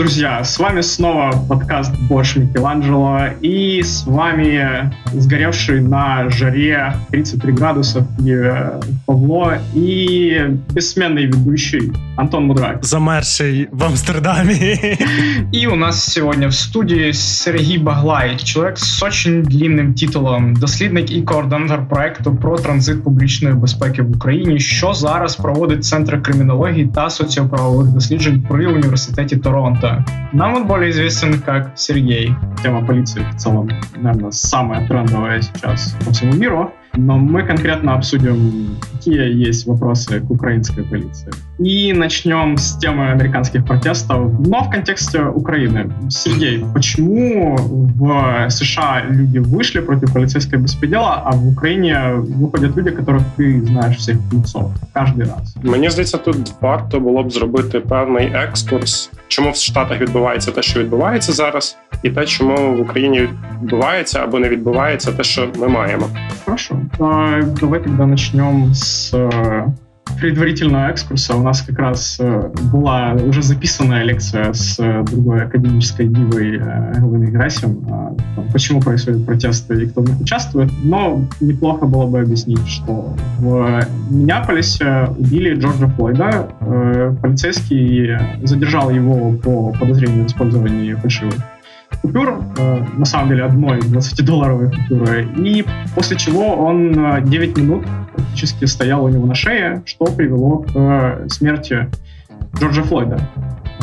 друзья! С вами снова подкаст Бош Микеланджело и с вами сгоревший на жаре 33 градуса Павло и бессменный ведущий Антон Мудрак. Замерший в Амстердаме. И у нас сегодня в студии Сергей Баглай, человек с очень длинным титулом, дослідник і координатор проекту про транзит публічної безпеки в Україні, що зараз проводить Центр кримінології та соціоправових досліджень при університеті Торонто. Нам он более известен как Сергей. Тема полиции в целом, наверное, самая трендовая сейчас по всему миру. Но мы конкретно обсудим, какие есть вопросы к украинской полиции. И начнем с темы американских протестов, но в контексте Украины. Сергей, почему в США люди вышли против полицейского беспредела, а в Украине выходят люди, которых ты знаешь всех лицо каждый раз? Мені здається, тут варто було б зробити певний екскурс, чому в Штатах відбувається те, що відбувається зараз, і те, чому в Україні відбувається або не відбувається те, що ми маємо. Хорошо. давайте начнем с э, предварительного экскурса. У нас как раз э, была уже записанная лекция с э, другой академической дивой Галиной Грасем, почему происходят протесты и кто в них участвует. Но неплохо было бы объяснить, что в Миннеаполисе убили Джорджа Флойда. Полицейский задержал его по подозрению в использовании фальшивых купюр, э, на самом деле одной 20-долларовой купюры, и после чего он 9 э, минут практически стоял у него на шее, что привело к э, смерти Джорджа Флойда.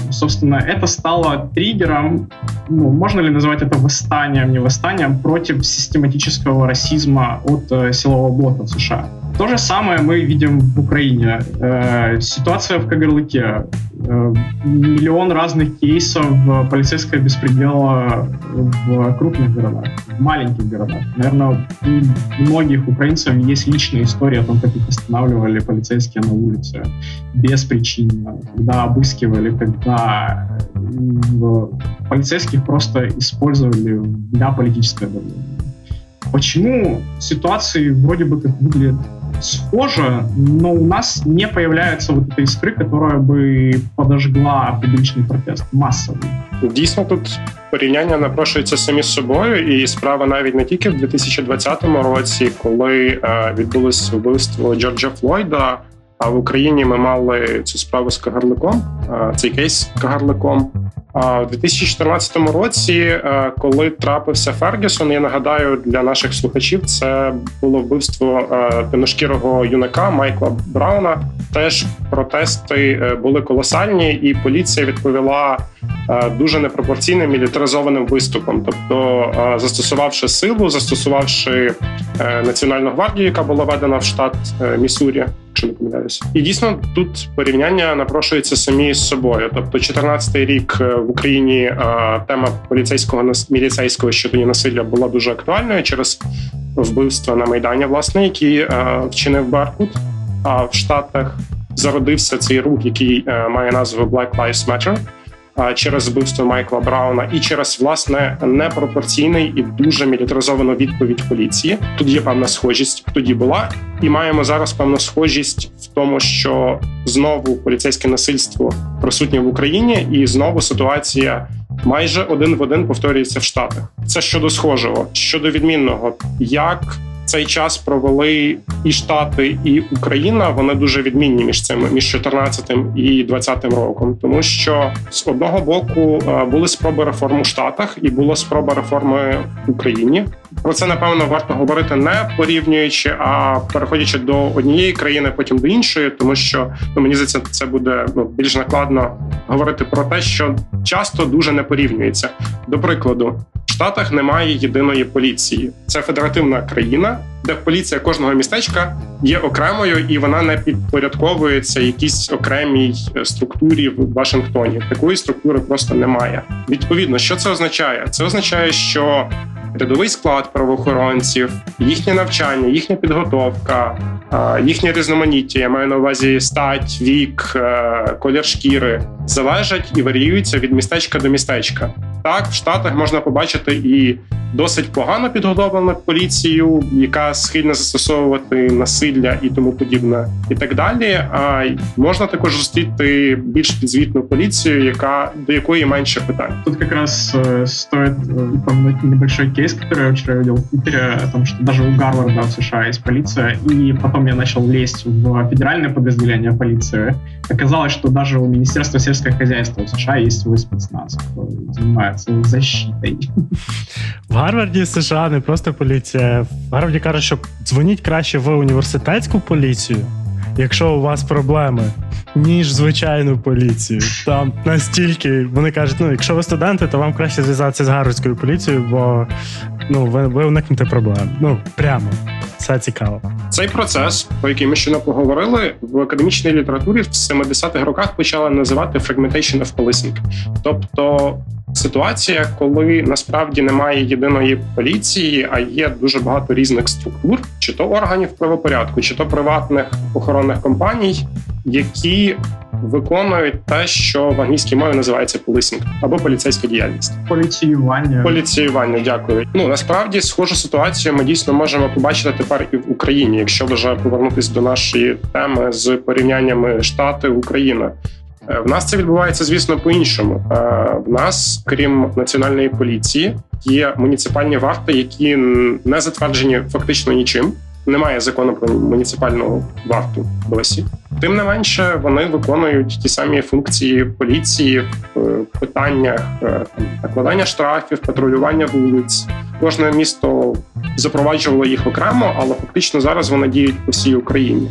Собственно, это стало триггером, ну, можно ли назвать это восстанием, не восстанием, против систематического расизма от силового блока в США. То же самое мы видим в Украине. Э, ситуация в Кагарлыке. Э, миллион разных кейсов полицейского беспредела в крупных городах, в маленьких городах. Наверное, у многих украинцев есть личная история о том, как их останавливали полицейские на улице беспричинно, когда обыскивали, когда полицейских просто использовали для политического давления. Почему ситуации вроде бы как выглядят схоже, но у нас не появляется вот этой искры, которая бы подожгла публічний протест массовий. Дійсно, тут порівняння напрошується самі з собою, і справа навіть не тільки в 2020 році, коли е, відбулось вбивство Джорджа Флойда. А в Україні ми мали цю справу з Кагарликом, е, цей кейс Кагарликом. А в 2014 році, е, коли трапився Фергюсон, я нагадаю для наших слухачів, це було вбивство е, темношкірого юнака Майкла Брауна. Теж протести е, були колосальні, і поліція відповіла дуже непропорційним мілітаризованим виступом, тобто застосувавши силу, застосувавши національну гвардію, яка була введена в штат Міссурі, якщо не помиляюся, і дійсно тут порівняння напрошується самі з собою. Тобто, 14-й рік в Україні тема поліцейського міліцейського щодо насилля була дуже актуальною через вбивства на майдані, власне, які вчинив Беркут. А в Штатах зародився цей рух, який е, має назву Black Lives Matter, через вбивство Майкла Брауна і через власне непропорційний і дуже мілітаризовану відповідь поліції. Тут є певна схожість, тоді була, і маємо зараз певну схожість в тому, що знову поліцейське насильство присутнє в Україні, і знову ситуація. Майже один в один повторюється в Штатах. Це щодо схожого, щодо відмінного, як цей час провели і Штати, і Україна. Вони дуже відмінні між цими між 14 і 20 роком, тому що з одного боку е, були спроби реформ у Штатах, і була спроба реформи в Україні. Про це напевно варто говорити не порівнюючи, а переходячи до однієї країни, потім до іншої, тому що ну мені здається, це буде ну більш накладно говорити про те, що часто дуже не порівнюється. До прикладу, в Штатах немає єдиної поліції. Це федеративна країна, поліція кожного містечка є окремою і вона не підпорядковується якійсь окремій е, структурі в Вашингтоні. Такої структури просто немає. Відповідно, що це означає? Це означає, що рядовий склад правоохоронців, їхнє навчання, їхня підготовка, їхнє різноманіття. Я маю на увазі стать, вік, е, колір шкіри залежать і варіюються від містечка до містечка. Так, в Штатах можна побачити і досить погано підготовлена поліцією, яка схильна застосовувати насилля і тому подібне, і так далі. А можна також зустріти більш підзвітну поліцію, яка до якої менше питань. Тут как раз э, стоит э, упомянуть небольшой кейс, который я вчера видел в Твиттере, о том, что даже у Гарварда в США есть полиция, и потом я начал лезть в федеральное подразделение полиции. Оказалось, что даже у Министерства сельского хозяйства в США есть свой спецназ, который занимается защитой. Гарварді США не просто поліція. В Гарварді кажуть, що дзвоніть краще в університетську поліцію, якщо у вас проблеми, ніж звичайну поліцію. Там настільки вони кажуть, ну якщо ви студенти, то вам краще зв'язатися з гарвардською поліцією, бо ну ви, ви уникнете проблем. Ну прямо все цікаво. Цей процес, про який ми щойно поговорили, в академічній літературі в 70-х роках почали називати fragmentation of policing. тобто ситуація, коли насправді немає єдиної поліції, а є дуже багато різних структур, чи то органів правопорядку, чи то приватних охоронних компаній, які виконують те, що в англійській мові називається полісінг або поліцейська діяльність. Поліціювання. Поліціювання, дякую. Ну насправді схожу ситуацію ми дійсно можемо побачити тепер і в Україні, якщо вже повернутися до нашої теми з порівняннями штати Україна. Е, в нас це відбувається, звісно, по-іншому. Е, в нас, крім національної поліції, є муніципальні варти, які не затверджені фактично нічим. Немає закону про муніципальну варту досі. Тим не менше, вони виконують ті самі функції поліції в е, питаннях накладання штрафів, патрулювання вулиць. Кожне місто запроваджувало їх окремо, але фактично зараз вони діють по всій Україні.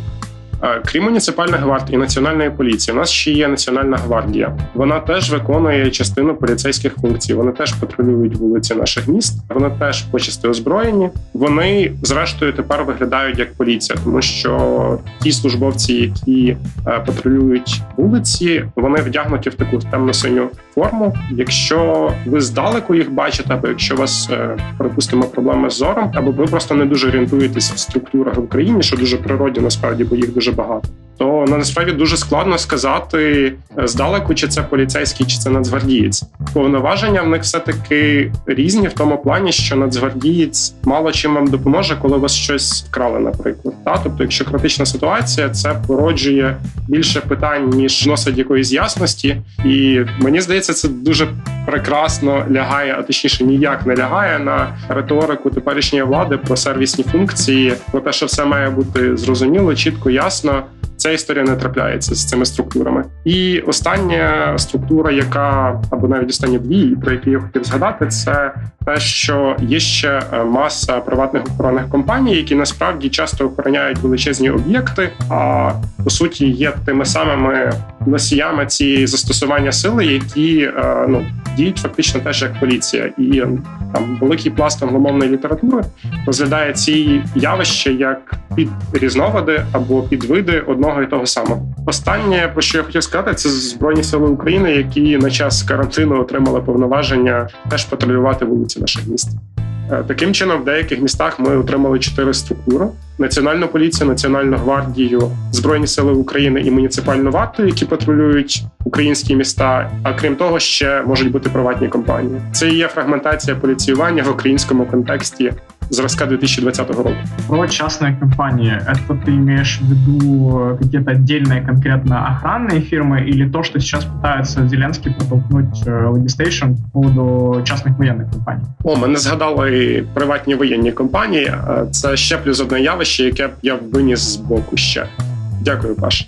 Крім муніципальних гвардій і національної поліції, у нас ще є національна гвардія. Вона теж виконує частину поліцейських функцій. Вони теж патрулюють вулиці наших міст. Вони теж почасти озброєні. Вони, зрештою, тепер виглядають як поліція, тому що ті службовці, які е, патрулюють вулиці, вони вдягнуті в таку темно-синю форму. Якщо ви здалеку їх бачите, або якщо у вас е, припустимо проблеми з зором, або ви просто не дуже орієнтуєтесь в структурах в Україні, що дуже природно насправді, бо їх дуже дуже багато. То насправді дуже складно сказати е, здалеку, чи це поліцейський, чи це нацгвардієць. Повноваження в них все таки різні в тому плані, що нацгвардієць мало чим вам допоможе, коли вас щось вкрали, наприклад. Та тобто, якщо критична ситуація, це породжує більше питань ніж носить якоїсь ясності, і мені здається, це дуже прекрасно лягає, а точніше ніяк не лягає на риторику теперішньої влади про сервісні функції, про те, що все має бути зрозуміло, чітко ясно ясно, ця історія не трапляється з цими структурами. І остання структура, яка або навіть останні дві, про які я хотів згадати, це те, що є ще е, маса приватних охоронних компаній, які насправді часто охороняють величезні об'єкти, а по суті є тими самими носіями цієї застосування сили, які е, ну діють фактично теж як поліція, і там великий пласт англомовної літератури розглядає ці явища як під різновиди або підвиди одного і того самого. Останнє про що я хотів сказати, це збройні сили України, які на час карантину отримали повноваження теж патрулювати вулиці наших міст. Е, таким чином, в деяких містах ми отримали чотири структури: національну поліцію, національну гвардію, збройні сили України і муніципальну варту, які патрулюють українські міста. А крім того, ще можуть бути приватні компанії. Це і є фрагментація поліціювання в українському контексті зразка 2020 року. Про частные компании. Это ты имеешь в виду какие-то отдельные конкретно охранные фирмы или то, что сейчас пытается Зеленский протолкнуть э, legislation по поводу частных воєнних компаній? О, ми не згадали приватні воєнні компанії. Це ще плюс одне явище, яке я виніс з боку ще. Дякую, Паш.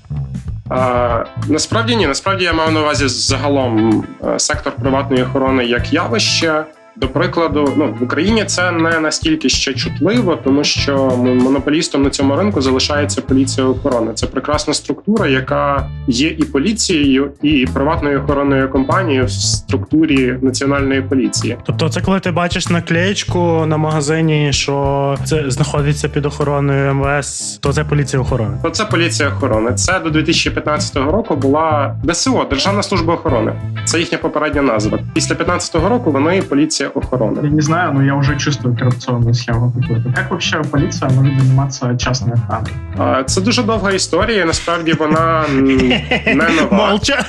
А, Насправді ні, насправді я мав на увазі загалом е, сектор приватної охорони як явище. До прикладу, ну в Україні це не настільки ще чутливо, тому що монополістом на цьому ринку залишається поліція охорони. Це прекрасна структура, яка є і поліцією, і приватною охоронною компанією в структурі національної поліції. Тобто, це коли ти бачиш наклеєчку на магазині, що це знаходиться під охороною МВС, то це поліція охорони. То це поліція охорони. Це до 2015 року була ДСО Державна служба охорони. Це їхня попередня назва. Після 15 року вони поліція охороны. Я не знаю, но я уже чувствую коррупционную схему какую-то. Как вообще полиция может заниматься частной охраной? Це дуже довга історія. Насправді вона не нова. Молча.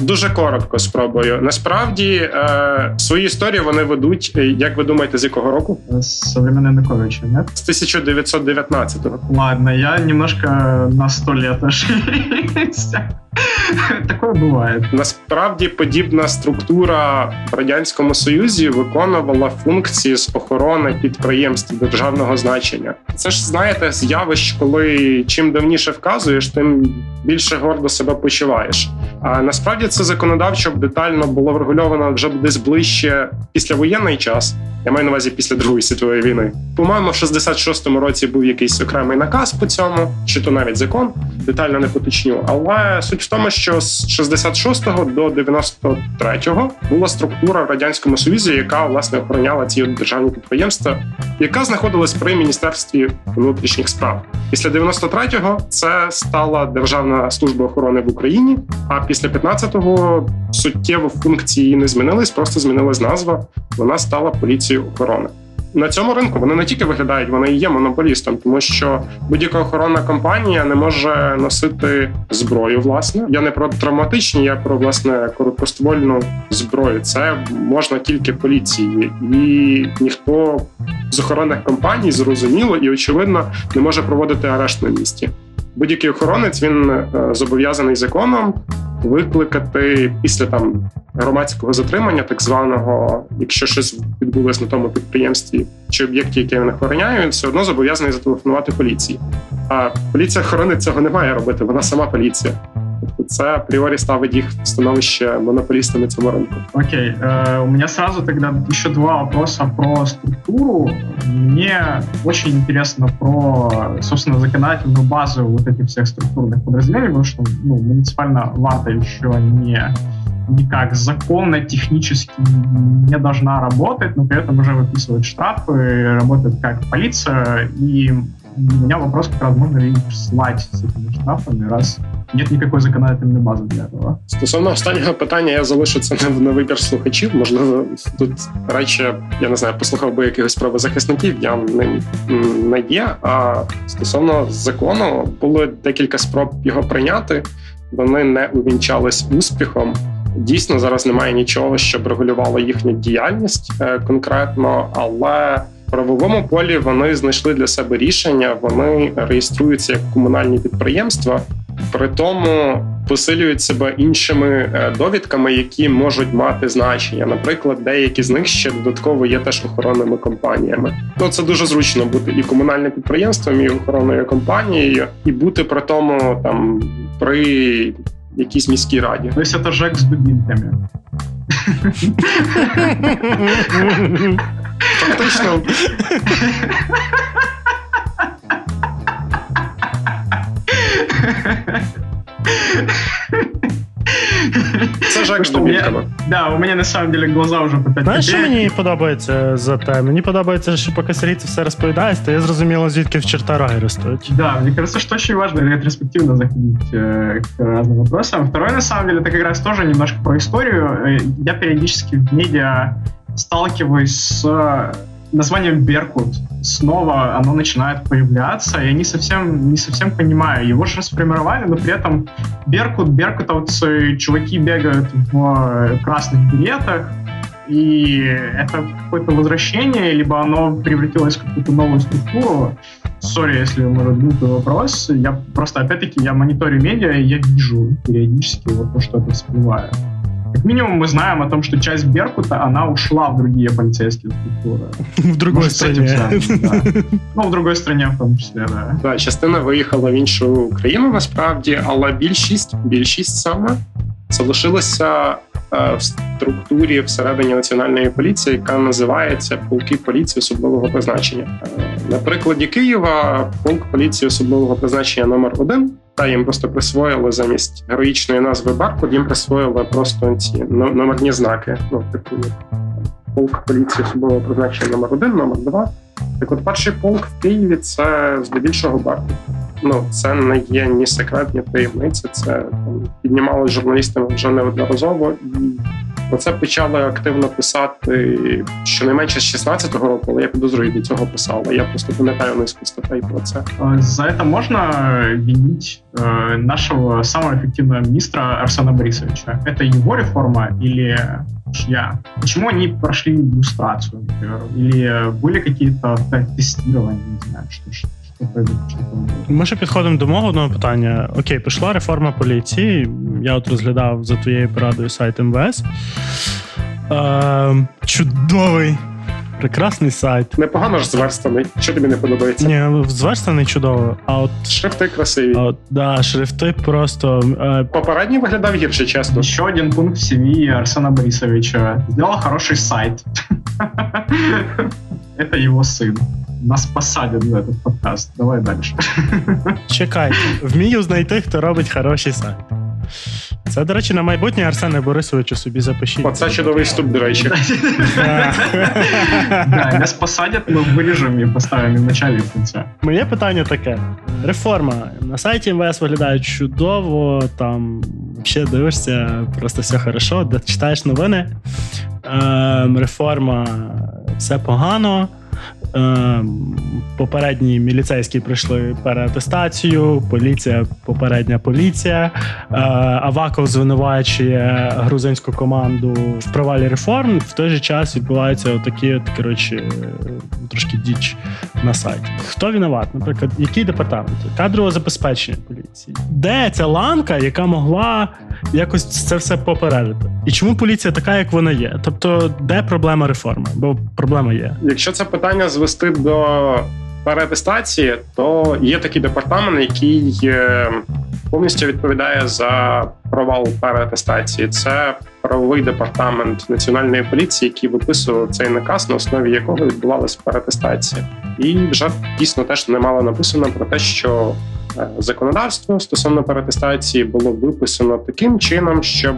Дуже коротко спробую. Насправді е, свої історії вони ведуть. Е, як ви думаєте, з якого року? З Януковича, нет? З 1919-го. Ладно, я немножко на сто лет ошибся. Такое буває. Насправді подібна структура в радянському союзі виконувала функції з охорони підприємств державного значення. Це ж знаєте, з'явищ, коли чим давніше вказуєш, тим більше гордо себе почуваєш. А насправді це законодавчо детально було врегульовано вже десь ближче післявоєнний час. Я маю на увазі після Другої світової війни. По-моєму, в 66-му році був якийсь окремий наказ по цьому, чи то навіть закон, детально не поточню. Але суть в тому, що з 66-го до 93-го була структура в радянському союзі, яка власне охороняла ці державні підприємства, яка знаходилась при міністерстві внутрішніх справ. Після 93-го це стала Державна служба охорони в Україні. А після 15-го суттєво функції не змінились, просто змінилась назва. Вона стала поліцією охорони на цьому ринку вони не тільки виглядають, вони і є монополістом, тому що будь-яка охоронна компанія не може носити зброю. Власне, я не про травматичні, я про власне короткоствольну зброю. Це можна тільки поліції, і ніхто з охоронних компаній зрозуміло і очевидно не може проводити арешт на місці. Будь-який охоронець він е, зобов'язаний законом викликати після там громадського затримання, так званого, якщо щось відбулось на тому підприємстві чи об'єкті, яке він охороняє, він все одно зобов'язаний зателефонувати поліції. А поліція охорони цього не має робити. Вона сама поліція. Тобто це апріорі ставить їх в становище монополиста на цьому рынку. Окей, э, у меня сразу тогда еще два вопроса про структуру. Мне очень интересно про, собственно, законодательную базу вот этих всех структурных подразделений, потому что ну, муниципальная варта еще не никак законно, технически не должна работать, но при этом уже выписывает штрафы, работает как полиция, и у меня вопрос, как раз можно ли их слать с этими штрафами, раз нет ніякої законодательної бази для цього. Стосовно останнього питання, я залишу це на вибір слухачів. Можливо, тут радше я не знаю, послухав би якихось правозахисників. Я не, не є. А стосовно закону, було декілька спроб його прийняти. Вони не увінчались успіхом. Дійсно, зараз немає нічого, щоб регулювало їхню діяльність е, конкретно, але правовому полі вони знайшли для себе рішення. Вони реєструються як комунальні підприємства, при тому посилюють себе іншими е, довідками, які можуть мати значення. Наприклад, деякі з них ще додатково є теж охоронними компаніями. Ну це дуже зручно бути і комунальним підприємством, і охоронною компанією, і бути при тому там при якійсь міській раді. Тобто це ЖЕК з будинками. Фактично. Це жак з добітками. Да, у мене на самом деле глаза вже по 5 Знаєш, що мені подобається за те? Мені подобається, що поки Сергій це все розповідає, то я зрозуміло, звідки в черта раги ростуть. Да, мне кажется, что очень важно ретроспективно заходить э, к разным вопросам. Второе, на самом деле, это как раз тоже немножко про историю. Э, я периодически в медиа сталкиваюсь с названием Беркут снова оно начинает появляться. Я не совсем, не совсем понимаю. Его же расформировали, но при этом Беркут, беркутовцы, чуваки бегают в красных билетах, и это какое-то возвращение, либо оно превратилось в какую-то новую структуру. Сори, если может глупый вопрос. Я просто, опять-таки, я мониторю медиа, и я вижу периодически вот то, что это всплывает. Как минимум мы знаем о том, что часть Беркута, она ушла в другие полицейские структуры. В другой Может, стране. Этим, да. Ну, в другой стране в тому числі, да. Да, частина виїхала в іншу країну насправді, але більшість, більшість саме залишилася в структурі всередині національної поліції, яка називається полки поліції особливого призначення. Е, на прикладі Києва полк поліції особливого призначення номер 1 та їм просто присвоїли замість героїчної назви Баркут, їм присвоїли просто ці номерні знаки. Ну, типу, полк поліції особливого призначення номер 1 номер 2 Так от перший полк в Києві це здебільшого Баркут Ну, це не є ні секрет, ні таємниця. Це там піднімали журналістами вже неодноразово і Про це почали активно писати щонайменше з 16-го року, але я підозрюю до цього писала. Я просто пам'ятаю низку статей про це. За это можно винить э, нашего самого эффективного министра Арсена Борисовича? Это его реформа или чья? Почему они прошли иллюстрацию, например? Или были какие-то тестирования, не знаю, что, что ми ще підходимо до мого одного питання. Окей, пішла реформа поліції. Я от розглядав за твоєю порадою сайт МВС. Е, Чудовий, прекрасний сайт. Непогано ж зверстаний. Що тобі не подобається? Ні, зверстаний чудово. А от шрифти красиві. А от, да, шрифти просто. Е... Попередній виглядав гірше, чесно. Ще один пункт в CV Арсена Борисовича. Сделал хороший сайт. Это его сын. Нас посадять за этот подкаст. Давай далі. Чекай, вмію знайти, хто робить хороший сайт. Це, до речі, на майбутнє Арсене Борисовичу собі запишіть. Оце чудовий вступ, до речі. Нас посадять, ми виріжемо і поставимо в началі в кінці. Моє питання таке: реформа на сайті МВС виглядає чудово, там ще дивишся, просто все хорошо, читаєш новини. Ем, реформа все погано. Ем, попередні міліцейські пройшли переатестацію, поліція, попередня поліція. Е, Аваков звинувачує грузинську команду в провалі реформ. В той же час відбуваються отакі, от, коротше, трошки діч на сайті. Хто винуват? Наприклад, який департамент? Кадрове забезпечення поліції. Де ця ланка, яка могла якось це все попередити? І чому поліція така, як вона є? Тобто, де проблема реформи? Бо проблема є. Якщо це питання звести до переатестації, то є такий департамент, який е, повністю відповідає за провал переатестації. Це правовий департамент національної поліції, який виписував цей наказ, на основі якого відбувалася переатестація. І вже дійсно теж немало написано про те, що законодавство стосовно перетестації було виписано таким чином, щоб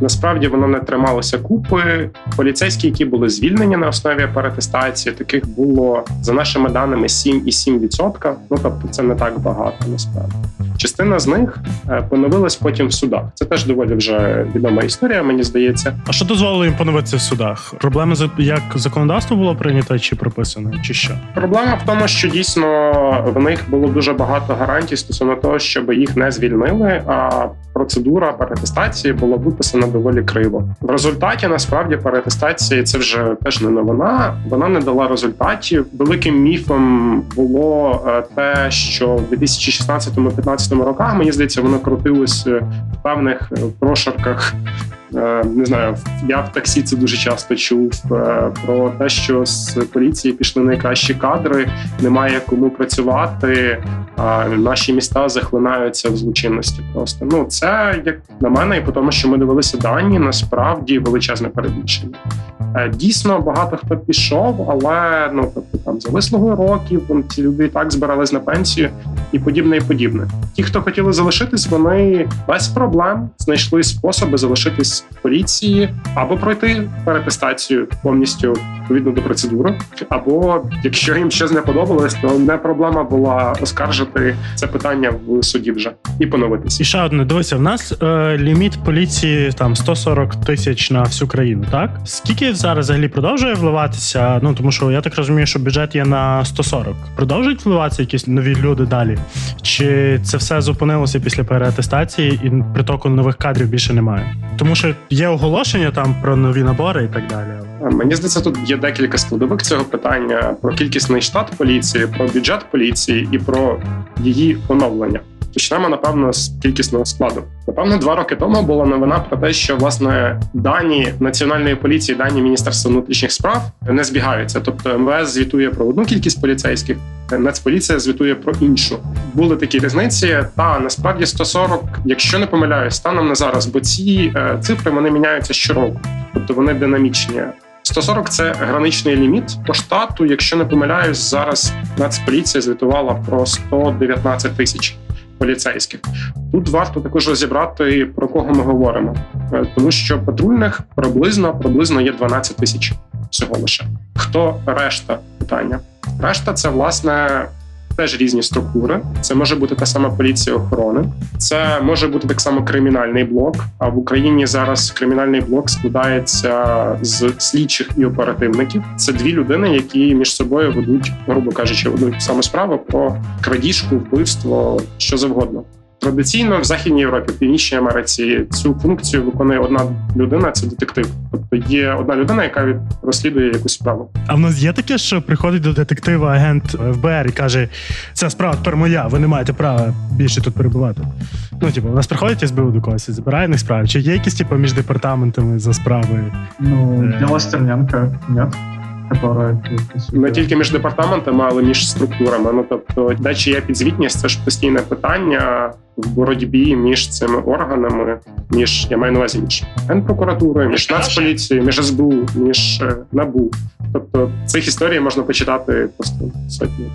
насправді воно не трималося купи. Поліцейські, які були звільнені на основі перетестації, таких було за нашими даними 7,7%. Ну тобто, це не так багато насправді. Частина з них е, поновилась потім в судах. Це теж доволі вже відома історія. Мені здається. А що дозволило їм поновитися в судах? Проблема як законодавство було прийнято чи прописано, чи що? Проблема в тому, що дійсно в них було дуже багато гарантій стосовно того, щоб їх не звільнили. А процедура перетестації була виписана доволі криво. В результаті насправді перетестації це вже теж не новина. Вона не дала результатів. Великим міфом було е, те, що в 2016-2015 роках мені здається, воно крутилось в певних е, прошарках Е, не знаю, я в таксі це дуже часто чув е, про те, що з поліції пішли найкращі кадри, немає кому працювати. А наші міста захлинаються в злочинності. Просто ну це як на мене, і по тому, що ми дивилися дані, насправді величезне перебільшення. Е, дійсно, багато хто пішов, але ну тобто там за вислугою років ці люди і так збирались на пенсію і подібне, і подібне. Ті, хто хотіли залишитись, вони без проблем знайшли способи залишитись поліції або пройти перетестацію повністю відповідно до процедури, або якщо їм щось не подобалось, то не проблема була оскаржити це питання в суді вже і поновитися. І ще одне дивися, в нас е, ліміт поліції там 140 тисяч на всю країну. Так скільки зараз взагалі продовжує вливатися? Ну тому що я так розумію, що бюджет є на 140. Продовжують вливатися якісь нові люди далі? Чи це все зупинилося після переатестації і притоку нових кадрів більше немає? Тому що є оголошення там про нові набори і так далі. Мені здається, тут є декілька складових цього питання: про кількісний штат поліції, про бюджет поліції і про її оновлення. Почнемо напевно з кількісного складу. Напевно, два роки тому була новина про те, що власне дані національної поліції, дані міністерства внутрішніх справ не збігаються. Тобто МВС звітує про одну кількість поліцейських, Нацполіція звітує про іншу. Були такі різниці. Та насправді 140, якщо не помиляюсь, станом на зараз, бо ці е, цифри вони міняються щороку, тобто вони динамічні. 140 – це граничний ліміт по штату. Якщо не помиляюсь, зараз Нацполіція звітувала про 119 тисяч поліцейських. Тут варто також розібрати про кого ми говоримо, е, тому що патрульних приблизно приблизно є 12 тисяч всього лише. Хто решта питання? Решта це власне теж різні структури. Це може бути та сама поліція охорони, це може бути так само кримінальний блок. А в Україні зараз кримінальний блок складається з слідчих і оперативників. Це дві людини, які між собою ведуть, грубо кажучи, одну саме справу про крадіжку, вбивство, що завгодно. Традиційно в Західній Європі, в Північній Америці цю функцію виконує одна людина це детектив. Тобто є одна людина, яка розслідує якусь справу. А в нас є таке, що приходить до детектива агент ФБР і каже: ця справа тепер моя, ви не маєте права більше тут перебувати. Ну, типу, у нас приходить СБУ до когось і забирає них справи. Чи є якісь типу, між департаментами за справи? Ну, Э. дело Стерненко Не тільки між департаментами, але між структурами. Ну тобто, де чи є підзвітність, це ж постійне питання в боротьбі між цими органами, між я маю на увазі між генпрокуратурою, між нацполіцією, між СБУ, між е, НАБУ. Тобто цих історій можна почитати просто сотні.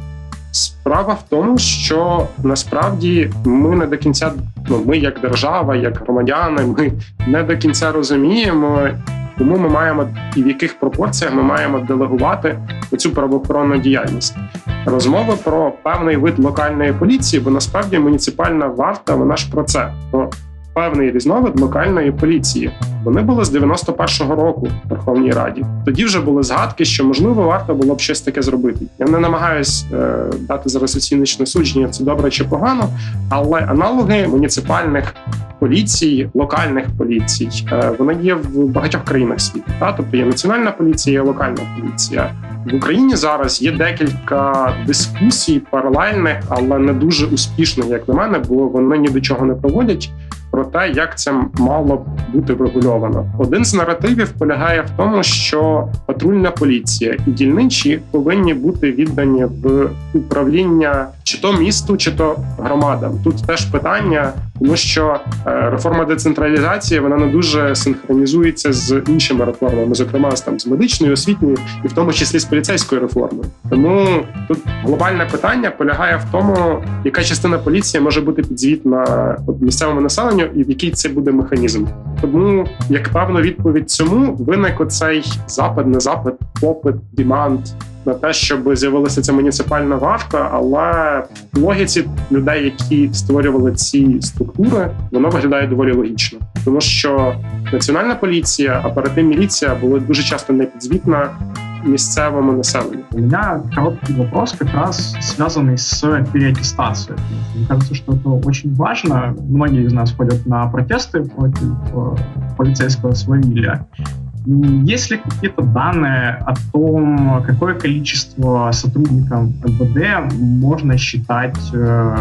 Справа в тому, що насправді ми не до кінця, ну ми як держава, як громадяни, ми не до кінця розуміємо, тому ми маємо і в яких пропорціях ми маємо делегувати цю правоохоронну діяльність. Розмови про певний вид локальної поліції, бо насправді муніципальна варта вона ж про це. Певний різновид локальної поліції. Вони були з 91-го року в Верховній Раді. Тоді вже були згадки, що можливо варто було б щось таке зробити. Я не намагаюсь е, дати зараз оціночне судження, це добре чи погано, але аналоги муніципальних поліцій, локальних поліцій, е, вони є в багатьох країнах світу. Та? Тобто є національна поліція, є локальна поліція. В Україні зараз є декілька дискусій паралельних, але не дуже успішних, як на мене, бо вони ні до чого не проводять. Про те, як це мало б бути врегульовано, один з наративів полягає в тому, що патрульна поліція і дільничі повинні бути віддані в управління чи то місту, чи то громадам. Тут теж питання, тому що е, реформа децентралізації вона не дуже синхронізується з іншими реформами, зокрема там з медичною, освітньою, і в тому числі з поліцейською реформою. Тому тут глобальне питання полягає в тому, яка частина поліції може бути підзвітна місцевому населенню, і в який це буде механізм. Тому як певну відповідь цьому виник оцей запит, не запит, попит, діманд на те, щоб з'явилася ця муніципальна варта, але в логіці людей, які створювали ці структури, воно виглядає доволі логічно, тому що національна поліція, а перед тим міліція були дуже часто непідзвітна місцевому населенню. У меня короткий вопрос, как раз связанный с переаттестацией. Мне кажется, что это очень важно. Многие из нас ходят на протесты против э, полицейского свавилия. Есть ли какие-то данные о том, какое количество сотрудников МВД можно считать э,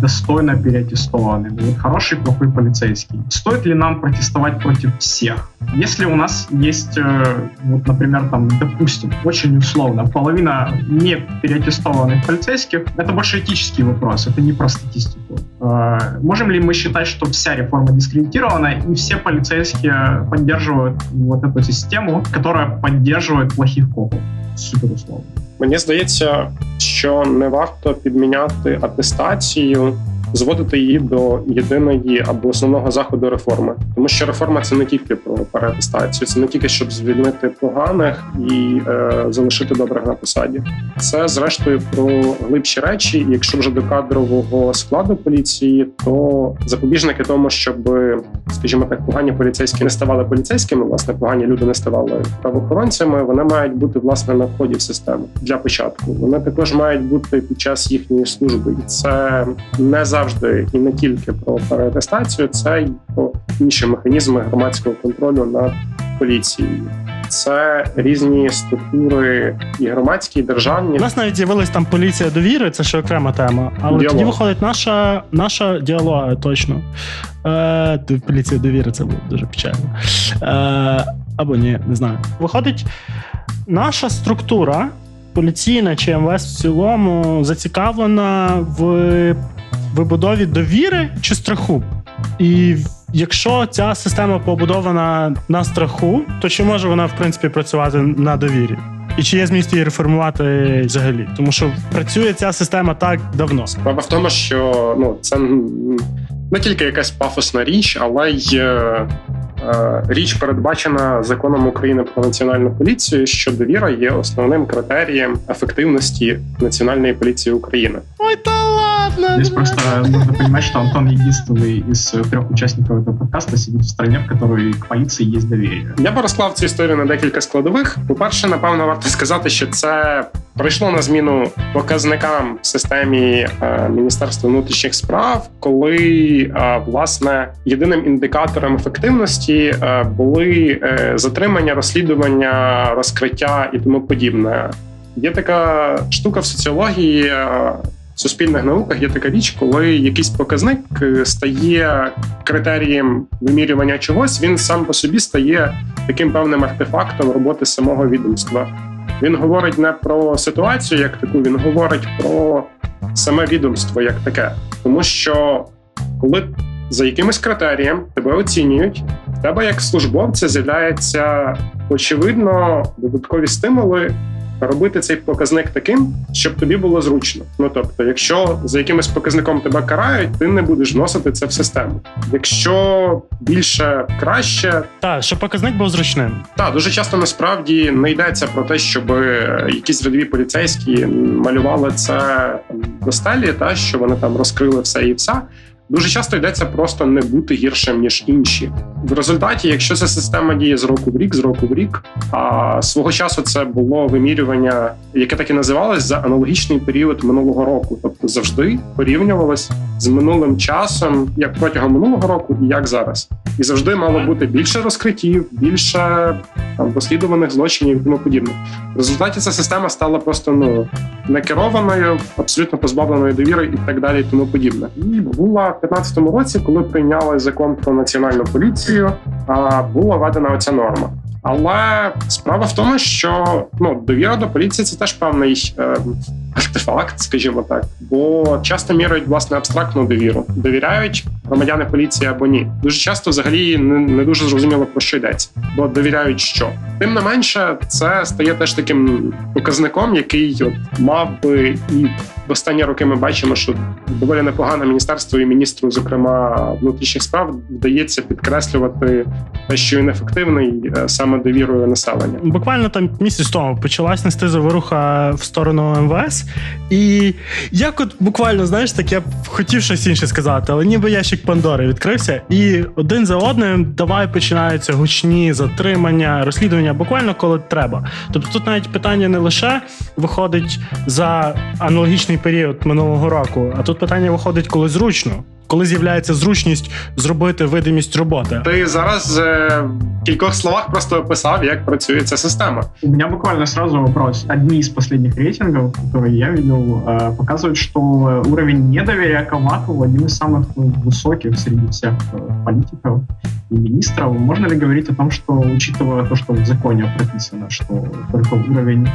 достойно переаттестованными? Вот хороший, плохой полицейский. Стоит ли нам протестовать против всех? Если у нас есть, э, вот, например, там, допустим, очень условно, половина не переаттестованных полицейских, это больше этический вопрос, это не про статистику. Э, Можем ли мы считать, что вся реформа дискредитирована и все полицейские поддерживают вот эту систему, которая поддерживает плохих копов? Супер условно. Мені здається, що не варто підміняти атестацію, зводити її до єдиної або основного заходу реформи, тому що реформа це не тільки про переатестацію, це не тільки щоб звільнити поганих і е, залишити добрих на посаді. Це зрештою про глибші речі. Якщо вже до кадрового складу поліції, то запобіжники тому, щоб, скажімо так, погані поліцейські не ставали поліцейськими, власне, погані люди не ставали правоохоронцями. Вони мають бути власне на вході в систему для початку. Вони також мають бути під час їхньої служби, і це не завжди і не тільки про переатестацію, це й про інші механізми громадського контролю над поліцією. Це різні структури і громадські, і державні. У нас навіть з'явилась там поліція довіри, це ще окрема тема. Але Діалог. тоді виходить наша, наша діалога, точно. Е, поліція довіри це було дуже печально. Е, або ні, не знаю. Виходить, наша структура поліційна чи МВС в цілому зацікавлена в вибудові довіри чи страху. І якщо ця система побудована на страху, то чи може вона в принципі працювати на довірі? І чи є зміст її реформувати взагалі? Тому що працює ця система так давно. Справа в тому, що ну це не тільки якась пафосна річ, але й е, річ передбачена законом України про національну поліцію, що довіра є основним критерієм ефективності національної поліції України. Ой, та ладно! Здесь просто нужно понимать, что Антон единственный из трех участников этого подкаста сидит в стране, в которой к полиции есть доверие. Я би розклав цю історію на декілька складових. По-перше, напевно, варто сказати, що це прийшло на зміну показникам в системі е, Міністерства внутрішніх справ, коли е, власне єдиним індикатором ефективності е, були затримання, розслідування, розкриття і тому подібне. Є така штука в соціології. в Суспільних науках є така річ, коли якийсь показник стає критерієм вимірювання чогось, він сам по собі стає таким певним артефактом роботи самого відомства. Він говорить не про ситуацію як таку, він говорить про саме відомство як таке. Тому що коли за якимось критерієм тебе оцінюють, в тебе як службовця з'являється очевидно додаткові стимули робити цей показник таким, щоб тобі було зручно. Ну тобто, якщо за якимось показником тебе карають, ти не будеш вносити це в систему. Якщо більше краще, Так, щоб показник був зручним. та дуже часто насправді не йдеться про те, щоб якісь рядові поліцейські малювали це до стелі, та що вони там розкрили все і все. Дуже часто йдеться просто не бути гіршим ніж інші. В результаті, якщо ця система діє з року в рік, з року в рік, а свого часу це було вимірювання, яке так і називалось за аналогічний період минулого року, тобто завжди порівнювалось з минулим часом, як протягом минулого року, і як зараз, і завжди мало бути більше розкриттів, більше там розслідуваних злочинів і тому подібне. В результаті ця система стала просто ну некерованою, абсолютно позбавленою довіри і так далі, і тому подібне. І була в 2015 році, коли прийняли закон про національну поліцію, а, була введена оця норма. Але справа в тому, що ну довіра до поліції це теж певний е, артефакт, скажімо так, бо часто міряють власне абстрактну довіру, довіряють громадяни поліції або ні. Дуже часто взагалі не, не дуже зрозуміло про що йдеться, бо довіряють що. Тим не менше, це стає теж таким показником, який от мав би і в останні роки ми бачимо, що доволі непогано міністерство і міністру, зокрема внутрішніх справ, вдається підкреслювати те, що він ефективний е, саме довірою населення. Буквально там місяць тому почалась нести заворуха в сторону МВС, і як от буквально, знаєш, так я хотів щось інше сказати, але ніби ящик Пандори відкрився, і один за одним давай починаються гучні затримання, розслідування, буквально коли треба. Тобто тут навіть питання не лише виходить за аналогічний період минулого року, а тут питання виходить, коли зручно. Коли з'являється зручність зробити видимість роботи, Ти зараз е, в кількох словах просто описав, як працює ця система. У меня буквально сразу вопрос. Одни из последних рейтингов, которые я видел, э, показывают, что уровень недоверия к Авакову один из самых высоких среди всех э, политиков и министров. Можно ли говорить о том, что, учитывая то, что в законе прописано, что только уровень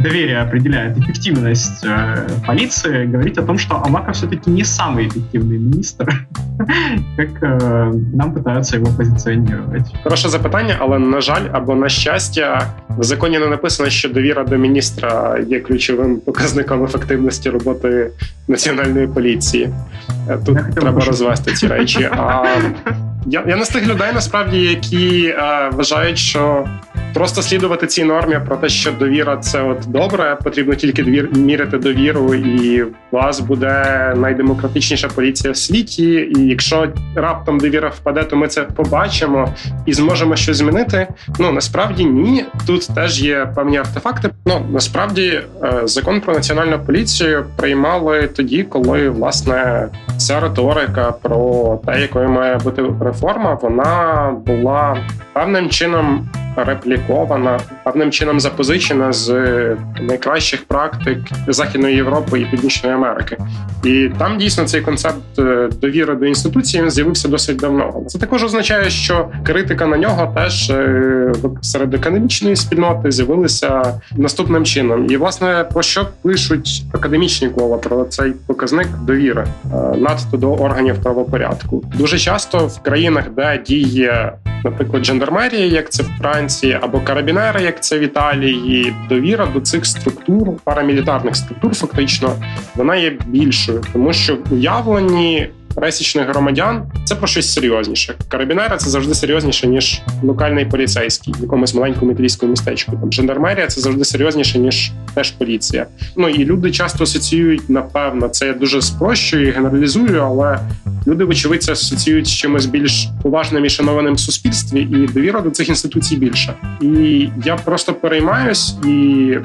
доверия определяет эффективность э, полиции, говорить о том, что Аваков все-таки не самый эффективный министр, как э, нам пытаются его позиционировать. Хороше запитання, але на жаль, або на щастя, в законі не написано, що довіра до міністра є ключовим показником ефективності роботи національної поліції. Е, Тут Я треба розвести ці речі. А я, я не з тих людей, насправді, які е, вважають, що просто слідувати цій нормі про те, що довіра це от добре, потрібно тільки довір, міряти довіру, і у вас буде найдемократичніша поліція в світі. І якщо раптом довіра впаде, то ми це побачимо і зможемо щось змінити. Ну насправді ні. Тут теж є певні артефакти. Ну насправді е, закон про національну поліцію приймали тоді, коли власне ця риторика про те, якою має бути реформа, вона була певним чином реплікована, певним чином запозичена з найкращих практик Західної Європи і Північної Америки. І там дійсно цей концепт е, довіри до інституції він з'явився досить давно. Це також означає, що критика на нього теж е, серед академічної спільноти з'явилася наступним чином. І власне про що пишуть академічні кола про цей показник довіри е, надто до органів правопорядку. Дуже часто в країнах, де діє наприклад, жандармерія, як це в Франції, або карабінери, як це в Італії. Довіра до цих структур, парамілітарних структур, фактично, вона є більшою, тому що в уявленні пересічних громадян це про щось серйозніше. Карабінери це завжди серйозніше ніж локальний поліцейський в якомусь маленькому італійському містечку. Там жандармерія це завжди серйозніше ніж теж поліція. Ну і люди часто асоціюють, напевно, це я дуже спрощую і генералізую, але люди, вочевидь, це асоціюють з чимось більш поважним і шанованим в суспільстві, і довіра до цих інституцій більше. І я просто переймаюсь, і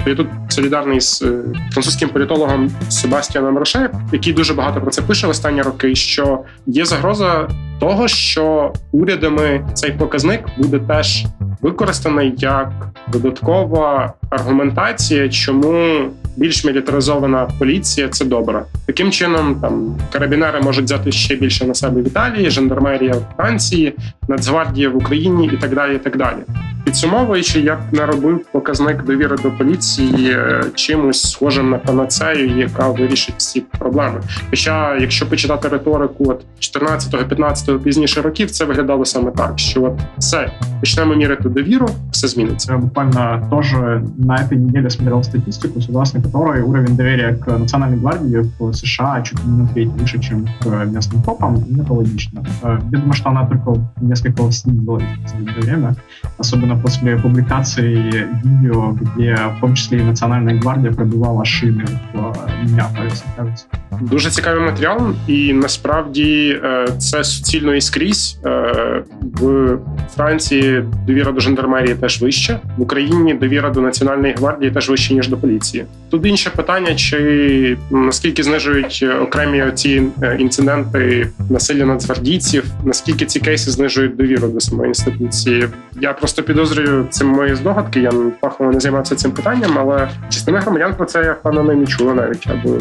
я тут солідарний з е, французьким політологом Себастьяном Роше, який дуже багато про це пише в останні роки. Що є загроза того, що урядами цей показник буде теж використаний як додаткова аргументація, чому більш мілітаризована поліція це добре. Таким чином, там карабінери можуть взяти ще більше на себе в Італії, жандармерія в Франції, Нацгвардія в Україні і так далі. І так далі. Підсумовуючи, я б не робив показник довіри до поліції е, чимось схожим на панацею, яка вирішить всі проблеми. Хоча, якщо почитати риторику от 14-го, 15-го, пізніше років, це виглядало саме так, що от все почнемо міряти довіру, все зміниться. Буквально тоже на этой неделе смотрел статистику, согласно которой уровень доверия к Национальной гвардии в США чуть ли не на треть выше, чем к местным топам, и это логично. Э, Я думаю, что она только несколько снизилась за последнее время, особенно после публикации видео, где в том числе и Национальная гвардия пробивала шины в э, Миннеаполисе, кажется. Дуже цікавий матеріал, і насправді е, це суцільно і скрізь. Е, В Франції довіра до жандармерії теж вища. В Україні довіра до національної гвардії теж вища ніж до поліції. Тут інше питання: чи наскільки знижують окремі ці інциденти насилля нацгвардійців, наскільки ці кейси знижують довіру до самої інституції? Я просто підозрюю це мої здогадки. Я фахово не займався цим питанням, але частина громадян про це я впевнений не чула навіть або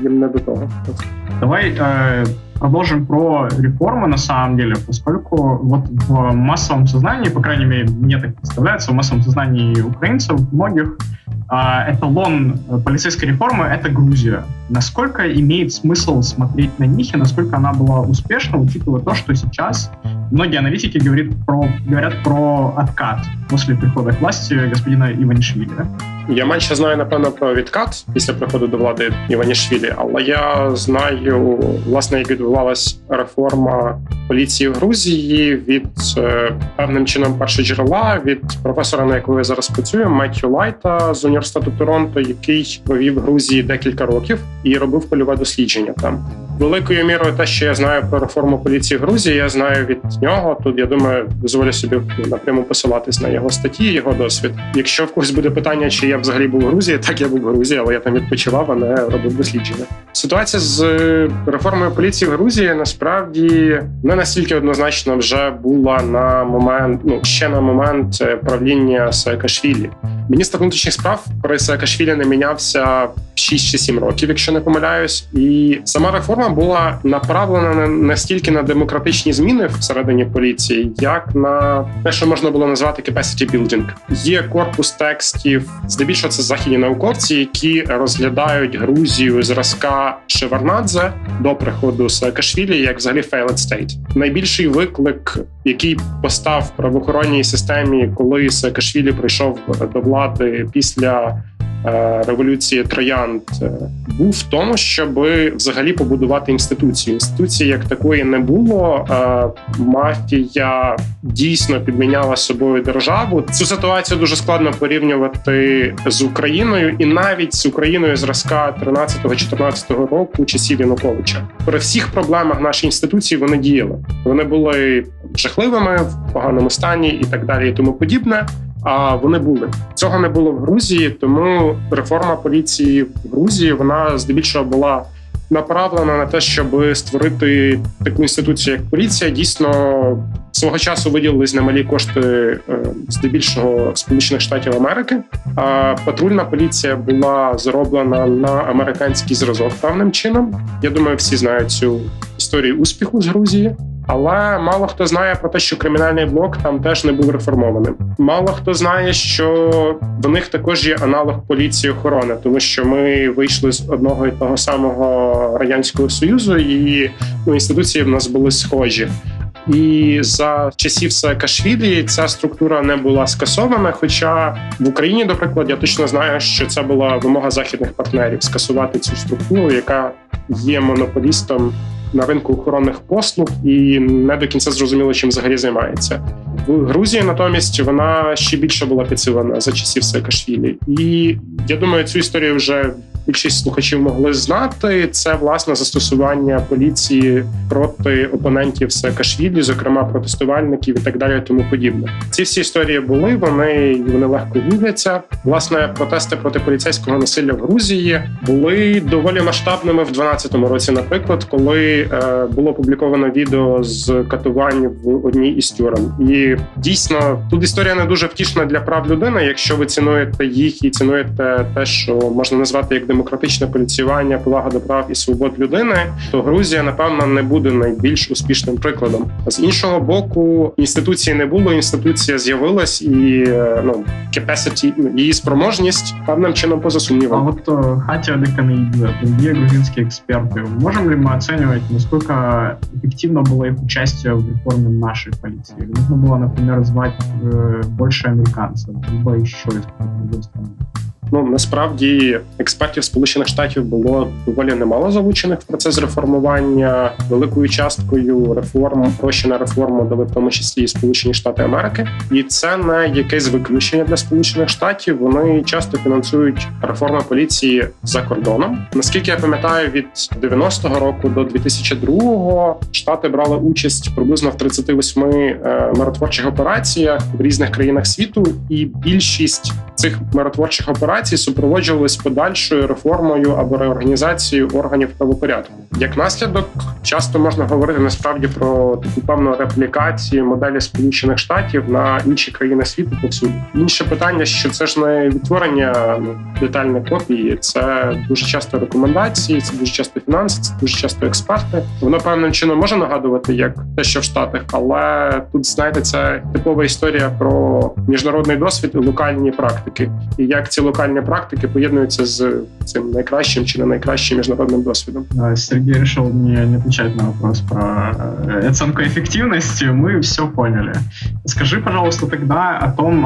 їм не до того. Давай э, продолжим про реформы на самом деле, поскольку вот в массовом сознании, по крайней мере, мне так представляется, в массовом сознании украинцев многих э, эталон полицейской реформы — это Грузия. Насколько имеет смысл смотреть на них и насколько она была успешна, учитывая то, что сейчас многие аналитики говорят про, говорят про откат после прихода к власти господина Иванишвили. Да? Я менше знаю, напевно, про відкат після приходу до влади Іванішвілі, але я знаю, власне, як відбувалась реформа поліції в Грузії від е, певним чином першоджерела від професора, на якого я зараз працюю, Меттю Лайта з університету Торонто, який провів Грузії декілька років і робив польове дослідження там. Великою мірою те, що я знаю про реформу поліції в Грузії, я знаю від нього. Тут я думаю, дозволю собі напряму посилатись на його статті, його досвід. Якщо в когось буде питання, чи я взагалі був в Грузії, так я був в Грузії, але я там відпочивав, а не робив дослідження. Ситуація з реформою поліції в Грузії насправді не настільки однозначно вже була на момент, ну ще на момент правління Саакашвілі. Міністр внутрішніх справ при Саакашвілі не мінявся 6 чи 7 років, якщо не помиляюсь, і сама реформа була направлена не настільки на демократичні зміни всередині поліції, як на те, що можна було назвати capacity building. Є корпус текстів, здебільшого це західні науковці, які розглядають Грузію зразка Шеварнадзе до приходу Саакашвілі, як взагалі failed state. Найбільший виклик, який постав правоохоронній системі, коли Саакашвілі прийшов до влади після. Революції троянд був в тому, щоб взагалі побудувати інституцію. Інституції як такої не було. Мафія дійсно підміняла собою державу. Цю ситуацію дуже складно порівнювати з Україною, і навіть з Україною зразка 13-14 року часів Януковича. При всіх проблемах наші інституції вони діяли. Вони були жахливими в поганому стані і так далі, і тому подібне. А вони були цього не було в Грузії, тому реформа поліції в Грузії вона здебільшого була направлена на те, щоб створити таку інституцію, як поліція. Дійсно свого часу виділились немалі кошти здебільшого Сполучених Штатів Америки. А патрульна поліція була зроблена на американський зразок певним чином. Я думаю, всі знають цю історію успіху з Грузії. Але мало хто знає про те, що кримінальний блок там теж не був реформованим. Мало хто знає, що в них також є аналог поліції охорони, тому що ми вийшли з одного і того самого радянського союзу, і ну, інституції в нас були схожі. І за часів Саакашвілі ця структура не була скасована. Хоча в Україні, до я точно знаю, що це була вимога західних партнерів скасувати цю структуру, яка є монополістом на ринку охоронних послуг і не до кінця зрозуміло, чим взагалі займається. В Грузії натомість вона ще більше була підсилена за часів Саакашвілі. І я думаю, цю історію вже більшість слухачів могли знати. Це власне застосування поліції проти опонентів Саакашвілі, зокрема протестувальників і так далі. Тому подібне. Ці всі історії були. Вони вони легко губляться. Власне, протести проти поліцейського насилля в Грузії були доволі масштабними в 2012 році. Наприклад, коли е, було опубліковано відео з катувань в одній із тюрем, і дійсно тут історія не дуже втішна для прав людини. Якщо ви цінуєте їх і цінуєте те, що можна назвати як демократичне поліціювання, повага до прав і свобод людини, то Грузія напевно не буде найбільш успішним прикладом. З іншого боку, інституції не було. Інституція з'явилась і е, ну capacity, ну, її спроможність певним чином поза сумнівом. А от е, Хатя Деканеїдзе, є грузинські експерти. Можемо ли ми оцінювати, наскільки ефективно було їх участие в реформі нашої поліції? Нужно було, наприклад, звати э, більше американців, або ще з. Ну насправді експертів Сполучених Штатів було доволі немало залучених в процес реформування. Великою часткою реформ гроші на реформу дали в тому числі і Сполучені Штати Америки, і це не якесь виключення для Сполучених Штатів. Вони часто фінансують реформи поліції за кордоном. Наскільки я пам'ятаю, від 90-го року до 2002-го штати брали участь приблизно в 38 е, миротворчих операціях в різних країнах світу, і більшість цих миротворчих операцій супроводжувались подальшою реформою або реорганізацією органів правопорядку. Як наслідок, часто можна говорити насправді про таку певну реплікацію моделі Сполучених Штатів на інші країни світу повсюди. Інше питання, що це ж не відтворення ну, детальної копії, це дуже часто рекомендації, це дуже часто фінанси, це дуже часто експерти. Воно певним чином може нагадувати як те, що в Штатах, але тут знаєте, це типова історія про міжнародний досвід і локальні практики, і як ці локальні практики поєднуються з цим найкращим чи не найкращим міжнародним досвідом. Сергей решил мне не отвечать на вопрос про э, оценку эффективности. Мы все поняли. Скажи, пожалуйста, тогда о том,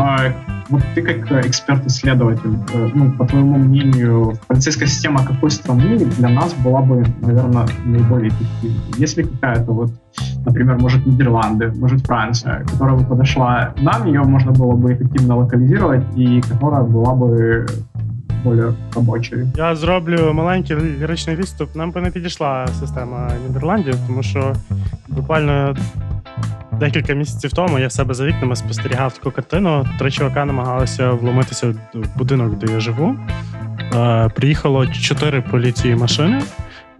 вот ты как эксперт-исследователь, э, ну, по твоему мнению, полицейская система какой страны для нас была бы, наверное, наиболее эффективной? Если какая-то вот, например, может Нидерланды, может Франция, которая бы подошла нам, ее можно было бы эффективно локализировать и которая была бы более робочою. Я зроблю маленький ліричний відступ. Нам би не підійшла система Нідерландів, тому що буквально декілька місяців тому я в себе за вікнами спостерігав таку картину. Три чувака намагалися вломитися в будинок, де я живу. Е, приїхало чотири поліції машини.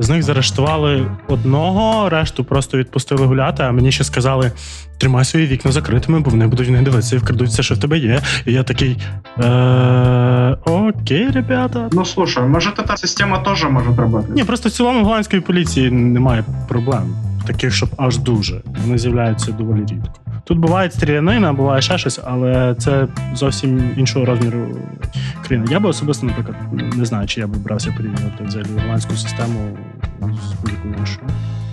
З них заарештували одного, решту просто відпустили гуляти. А мені ще сказали: тримай свої вікна закритими, бо вони будуть в них дивитися і вкрадуть все, що в тебе є. І я такий. Е, Окей, ребята. Ну слушай, може, ця система теж може працювати? Ні, просто в цілому голландської поліції немає проблем, таких, щоб аж дуже. Вони з'являються доволі рідко. Тут буває стрілянина, буває ще щось, але це зовсім іншого розміру країна. Я би особисто, наприклад, не знаю, чи я би брався порівнювати взагалі голландську систему з будь-якою іншою.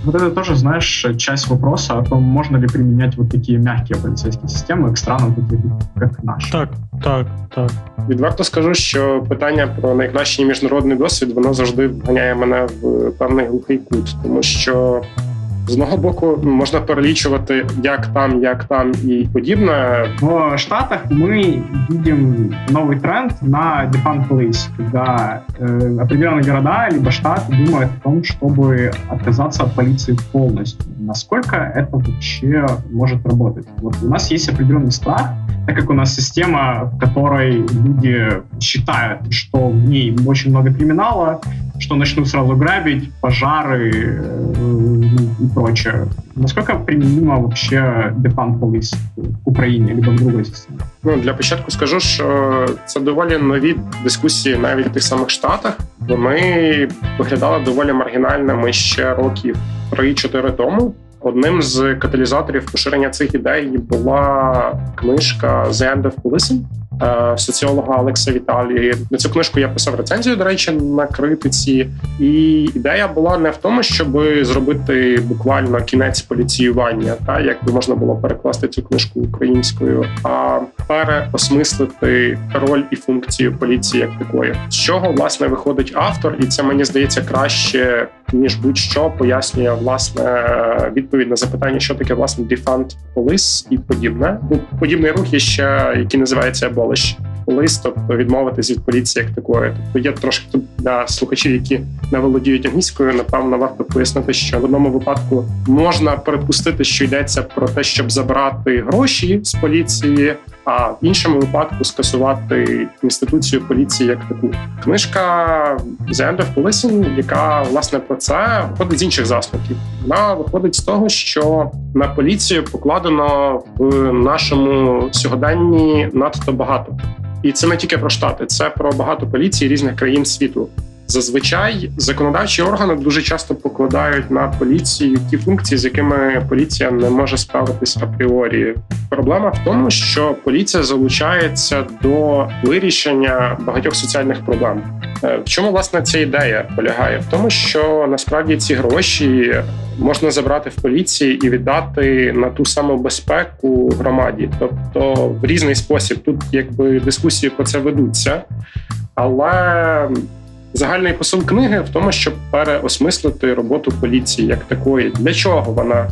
Вот это тоже, знаешь, часть вопроса о том, можно ли применять вот такие мягкие полицейские системы к странам, таких як наш. Так, так, так. Відверто скажу, що питання про найкращий міжнародний досвід воно завжди вганяє мене в певний глухий кут, тому що з одного боку можна перелічувати як там, як там і подібне. В Штатах мы видим новый тренд на defund police, когда э, определенные города либо штаты думают о том, чтобы отказаться от полиции полностью. Насколько это вообще может работать? Вот у нас есть определенный страх, так как у нас система, в которой люди считают, что в ней очень много криминала, что начнут сразу грабить, пожары э, и прочее. Насколько применимо вообще Defund Police в Україні або в другій системі? Ну для початку скажу, що це доволі нові дискусії навіть в тих самих штатах. Вони виглядали доволі маргінальними ще років 3-4 тому. Одним з каталізаторів поширення цих ідей була книжка «The End of Policing», соціолога Олекса Віталії. На цю книжку я писав рецензію, до речі, на критиці. І ідея була не в тому, щоб зробити буквально кінець поліціювання, та як би можна було перекласти цю книжку українською, а переосмислити роль і функцію поліції як такої, з чого власне виходить автор, і це мені здається краще ніж будь-що пояснює власне відповідь на запитання, що таке власне defund police і подібне. Ну, подібний рух є ще, який називається abolish Лист, тобто відмовитись від поліції як такої. Тобто є трошки тут для слухачів, які не володіють англійською. Напевно, варто пояснити, що в одному випадку можна припустити, що йдеться про те, щоб забрати гроші з поліції а в іншому випадку скасувати інституцію поліції як таку. Книжка «The End of Policing», яка власне про це виходить з інших засновків. Вона виходить з того, що на поліцію покладено в нашому сьогоденні надто багато. І це не тільки про штати, це про багато поліцій різних країн світу. Зазвичай законодавчі органи дуже часто покладають на поліцію ті функції, з якими поліція не може справитись апріорі. Проблема в тому, що поліція залучається до вирішення багатьох соціальних проблем. Е, в чому власне ця ідея полягає? В тому, що насправді ці гроші можна забрати в поліції і віддати на ту саму безпеку громаді, тобто в різний спосіб. Тут якби дискусії про це ведуться, але Загальний посил книги в тому, щоб переосмислити роботу поліції як такої. Для чого вона?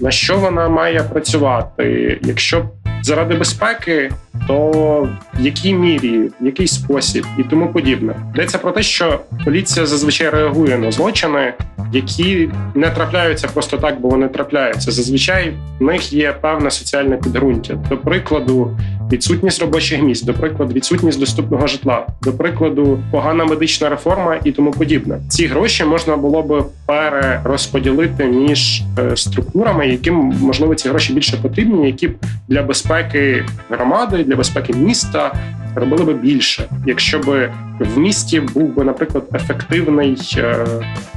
На що вона має працювати? Якщо заради безпеки, то в якій мірі, в який спосіб і тому подібне. Йдеться про те, що поліція зазвичай реагує на злочини, які не трапляються просто так, бо вони трапляються. Зазвичай в них є певне соціальне підґрунтя. До прикладу, відсутність робочих місць, до прикладу, відсутність доступного житла, до прикладу, погана медична реформа і тому подібне. Ці гроші можна було би перерозподілити між е, структурами, яким можливо ці гроші більше потрібні, які б для безпеки громади, для безпеки міста робили би більше, якщо би в місті був би, наприклад, ефективний е,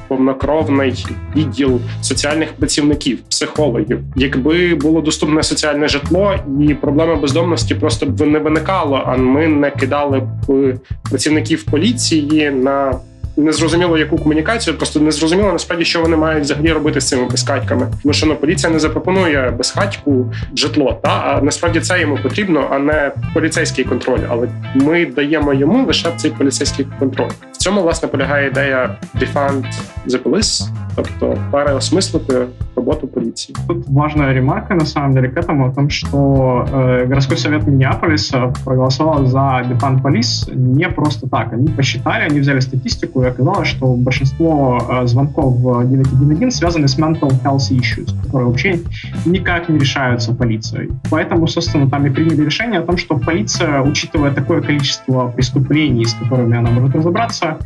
повнокровний відділ соціальних працівників, психологів, якби було доступне соціальне житло, і проблема бездомності просто б не виникало. А ми не кидали б працівників поліції на не зрозуміло, яку комунікацію, просто не зрозуміло насправді, що вони мають взагалі робити з цими безхатьками. Тому що ну, поліція не запропонує безхатьку житло, та а насправді це йому потрібно, а не поліцейський контроль. Але ми даємо йому лише цей поліцейський контроль. В цьому власне полягає ідея «defund the police», тобто переосмислити работу полиции. Тут важная ремарка, на самом деле, к этому, о том, что э, городской совет Миннеаполиса проголосовал за Defund Police не просто так. Они посчитали, они взяли статистику, и оказалось, что большинство э, звонков в 911 связаны с mental health issues, которые вообще никак не решаются полицией. Поэтому, собственно, там и приняли решение о том, что полиция, учитывая такое количество преступлений, с которыми она может разобраться,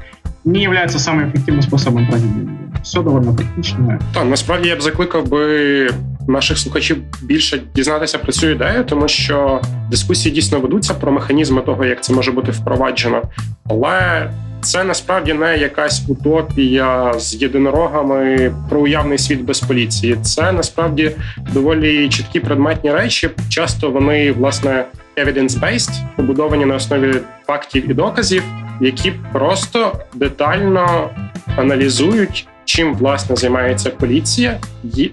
не является самым эффективным способом проведения. Все довольно практично. Так, насправді я б закликав би наших слухачів більше дізнатися про цю ідею, тому що дискусії дійсно ведуться про механізми того, як це може бути впроваджено, але. Це насправді не якась утопія з єдинорогами про уявний світ без поліції. Це насправді доволі чіткі предметні речі. Часто вони власне evidence-based, побудовані на основі фактів і доказів які просто детально аналізують, чим власне займається поліція,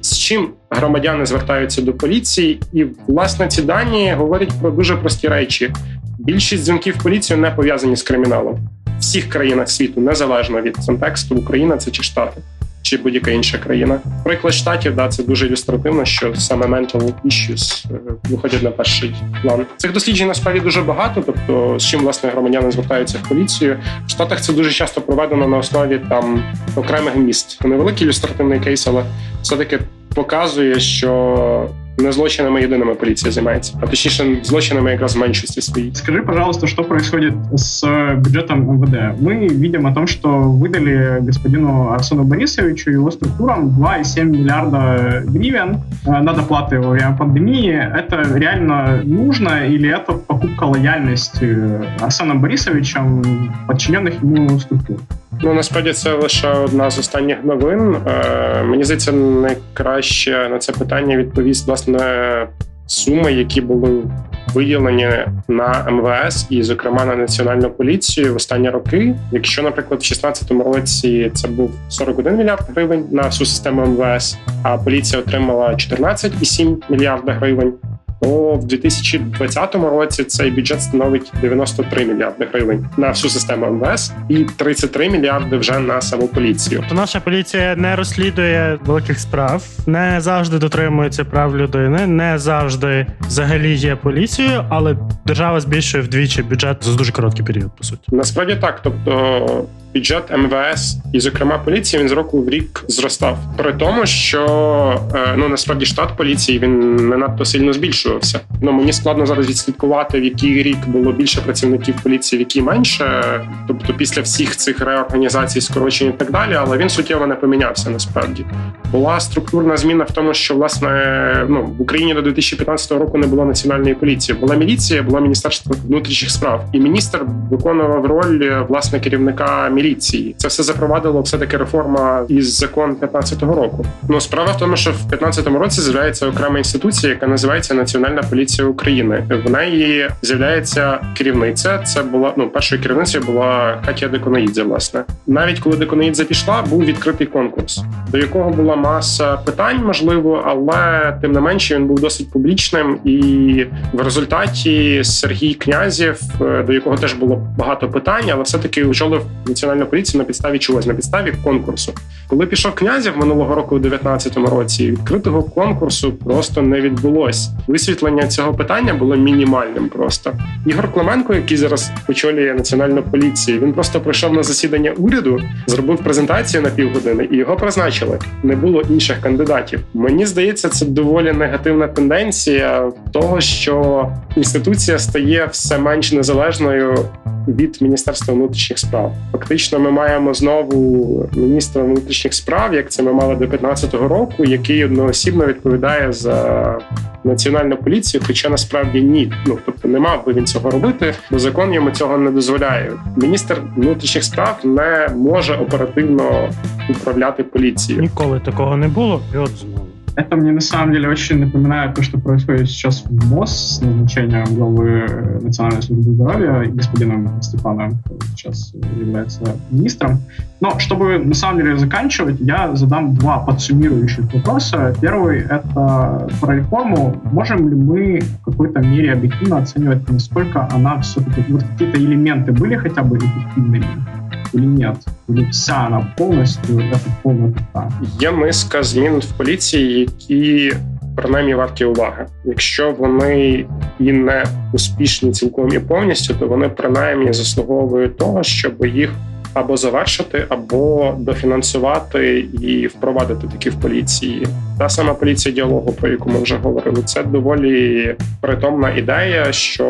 з чим громадяни звертаються до поліції, і власне ці дані говорять про дуже прості речі. Більшість дзвінків в поліцію не пов'язані з криміналом всіх країнах світу, незалежно від контексту Україна це чи штати чи будь-яка інша країна. Приклад штатів да це дуже ілюстративно, що саме mental issues е, виходять на перший план. Цих досліджень насправді дуже багато. Тобто, з чим власне громадяни звертаються в поліцію в штатах. Це дуже часто проведено на основі там окремих міст. Невеликий ілюстративний кейс, але все таки показує, що не злочинами єдиними полиция займается, а точнее злочинами якраз в меньшости своей. Скажи, пожалуйста, что происходит с бюджетом МВД? Мы видим о том, что выдали господину Арсену Борисовичу и его структурам 2,7 миллиарда гривен э, на доплаты во время пандемии. Это реально нужно или это покупка лояльности Арсеном Борисовичем подчиненных ему структур? Ну насправді це лише одна з останніх новин. Е, Мені здається, найкраще на це питання відповість власне суми, які були виділені на МВС і, зокрема, на національну поліцію в останні роки. Якщо, наприклад, в 2016 році це був 41 мільярд гривень на всю систему МВС, а поліція отримала 14,7 мільярда гривень то в 2020 році цей бюджет становить 93 мільярди гривень на всю систему МВС і 33 мільярди вже на саму поліцію. То наша поліція не розслідує великих справ, не завжди дотримується прав людини, не завжди взагалі є поліцією, але держава збільшує вдвічі бюджет за дуже короткий період. По суті, насправді так, тобто бюджет МВС і, зокрема, поліції він з року в рік зростав. При тому, що е, ну насправді штат поліції він не надто сильно збільшувався. Ну мені складно зараз відслідкувати, в який рік було більше працівників поліції, в який менше. Тобто, після всіх цих реорганізацій, скорочень і так далі, але він суттєво не помінявся. Насправді була структурна зміна в тому, що власне ну в Україні до 2015 року не було національної поліції. Була міліція, було міністерство внутрішніх справ, і міністр виконував роль власне керівника міліції. Це все запровадило все таки реформа із закон 15-го року. Ну справа в тому, що в 15-му році з'являється окрема інституція, яка називається Національна поліція України. В неї з'являється керівниця. Це була ну першою керівницею була Катя Деконаїдзе. Власне, навіть коли Деконаїдзе пішла, був відкритий конкурс, до якого була маса питань, можливо, але тим не менше він був досить публічним. І в результаті Сергій Князєв, е, до якого теж було багато питань, але все таки очолив національну поліцію на підставі чогось, на підставі конкурсу. Коли пішов князів минулого року, у 19 році, відкритого конкурсу просто не відбулось. Висвітлення цього питання було мінімальним. Просто Ігор Клименко, який зараз очолює національну поліцію, він просто прийшов на засідання уряду, зробив презентацію на півгодини і його призначили. Не було інших кандидатів. Мені здається, це доволі негативна тенденція того, що інституція стає все менш незалежною від міністерства внутрішніх справ. Фактично, ми маємо знову міністра внутрішніх справ, як це ми мали до 2015 року, який одноосібно відповідає за національну поліцію, хоча насправді ні. Ну тобто не мав би він цього робити, бо закон йому цього не дозволяє. Міністр внутрішніх справ не може оперативно управляти поліцією. Ніколи такого не було, і от знову. Это мне на самом деле очень напоминает то, что происходит сейчас в МОЗ с назначением главы Национальной службы здоровья господином Степаном, который сейчас является министром. Но чтобы на самом деле заканчивать, я задам два подсуммирующих вопроса. Первый — это про реформу. Можем ли мы в какой-то мере объективно оценивать, насколько она все-таки... Вот какие-то элементы были хотя бы эффективными? Или нет? Или вся она повністю повна така? Є низка змін в поліції, які принаймні варті уваги. Якщо вони і не успішні цілком і повністю, то вони принаймні заслуговують того, щоб їх або завершити, або дофінансувати і впровадити такі в поліції. Та сама поліція діалогу, про яку ми вже говорили, це доволі притомна ідея, що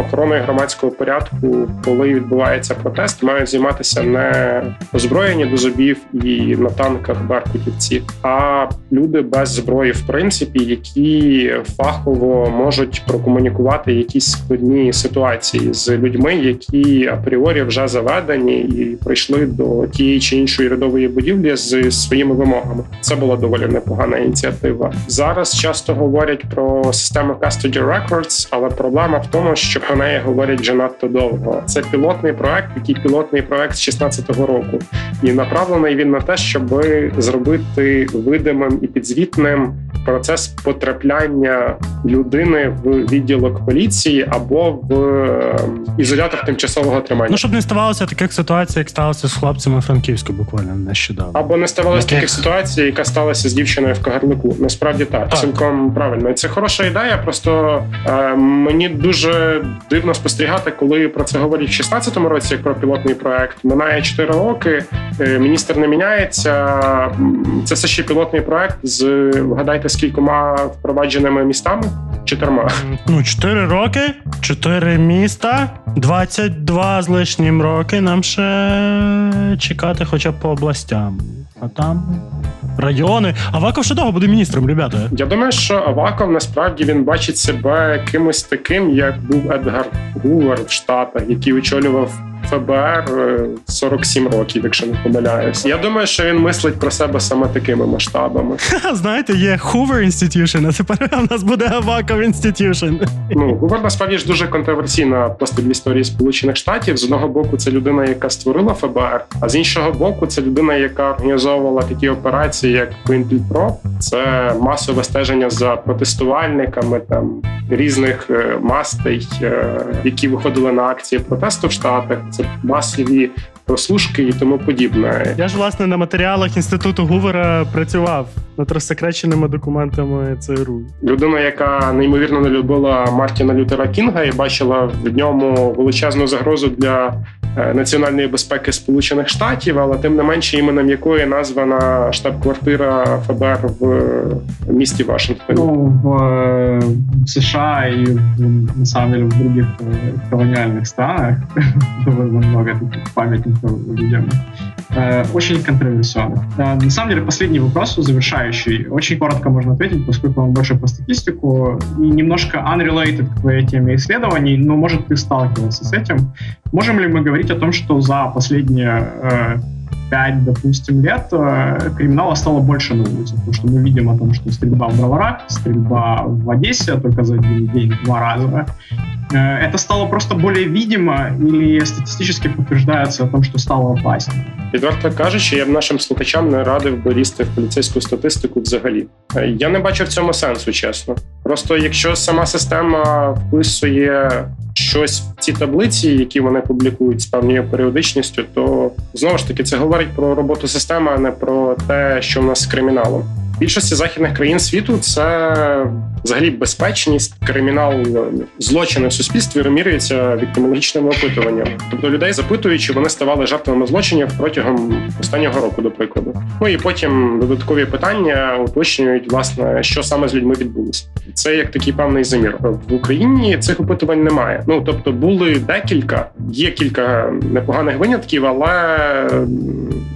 охороною громадського порядку, коли відбувається протест, мають займатися не озброєні до зубів і на танках беркутівці, а люди без зброї, в принципі, які фахово можуть прокомунікувати якісь складні ситуації з людьми, які апріорі вже заведені і прийшли до тієї чи іншої рядової будівлі з своїми вимогами. Це була доволі непогана ініціатива. Зараз часто говорять про систему Custody Records, але проблема в тому, що про неї говорять вже надто довго. Це пілотний проект, який пілотний проект з 16-го року, і направлений він на те, щоб зробити видимим і підзвітним процес потрапляння людини в відділок поліції або в ем, ізолятор тимчасового тримання. Ну щоб не ставалося таких ситуацій, як сталося з хлопцями Франківську, буквально нещодавно, або не ставалося таких ситуацій, яка сталася з дівчиною в Кагарлику. Насправді так, так. цілком правильно. Це хороша ідея. Просто е, мені дуже дивно спостерігати, коли про це говорять в 16-му році, як про пілотний проект. Минає 4 роки. Е, міністр не міняється. Це все ще пілотний проект з вгадайте з кількома впровадженими містами. Чотирма. Ну, 4 роки, 4 міста, 22 з лишнім роки. Нам ще чекати хоча б по областям. А там райони. Аваков ще довго буде міністром, ребята. Я думаю, що Аваков насправді він бачить себе кимось таким, як був Едгар Гувер в Штатах, який очолював ФБР е, 47 років, якщо не помиляюсь. Я думаю, що він мислить про себе саме такими масштабами. Знаєте, є Hoover Institution, а тепер у нас буде Аваков Institution. Ну, Гувер насправді ж дуже контроверсійна просто для історії Сполучених Штатів. З одного боку, це людина, яка створила ФБР, а з іншого боку, це людина, яка організовувала такі операції, як Pro. Це масове стеження за протестувальниками там різних е, мастей, е, які виходили на акції протесту в Штатах. Масові прослушки і тому подібне. Я ж власне на матеріалах інституту Гувера працював над розсекреченими документами ЦРУ. Людина, яка неймовірно не любила Мартіна Лютера Кінга і бачила в ньому величезну загрозу для національної безпеки Сполучених Штатів, але тим не менше іменем якої названа штаб-квартира ФБР в е, місті Вашингтон. Ну, в э, США и в- на самом деле в других э, колониальных странах довольно много таких памятников людям. Э, Очень контроверсионных. Э, На самом деле, последний вопрос, завершающий. Очень коротко можно ответить, поскольку он больше по статистику и немножко unrelated к твоей теме исследований, но, может, ты сталкивался с этим. Можем ли мы говорить о том, что за последние э, 5, допустим, лет э, криминала стало больше на улицах, потому что мы видим о том, что стрельба в Броварах, стрельба в Одессе только за один день два раза. Э, Это стало просто более видимо или статистически подтверждается о том, что стало опаснее? Відверто кажучи, я б нашим слухачам не радив би лізти в поліцейську статистику взагалі. Е, Я не бачу в цьому сенсу, чесно. Просто якщо сама система вписує щось в ці таблиці, які вони публікують з певною періодичністю, то знову ж таки це говорить про роботу системи, а не про те, що в нас з криміналом. Більшості західних країн світу це взагалі безпечність, кримінал, злочини в суспільстві вимірюється віктимологічними опитуваннями. Тобто людей запитують, чи вони ставали жертвами злочинів протягом останнього року, до прикладу. Ну і потім додаткові питання уточнюють, власне, що саме з людьми відбулося. Це як такий певний замір. В Україні цих опитувань немає. Ну тобто були декілька, є кілька непоганих винятків, але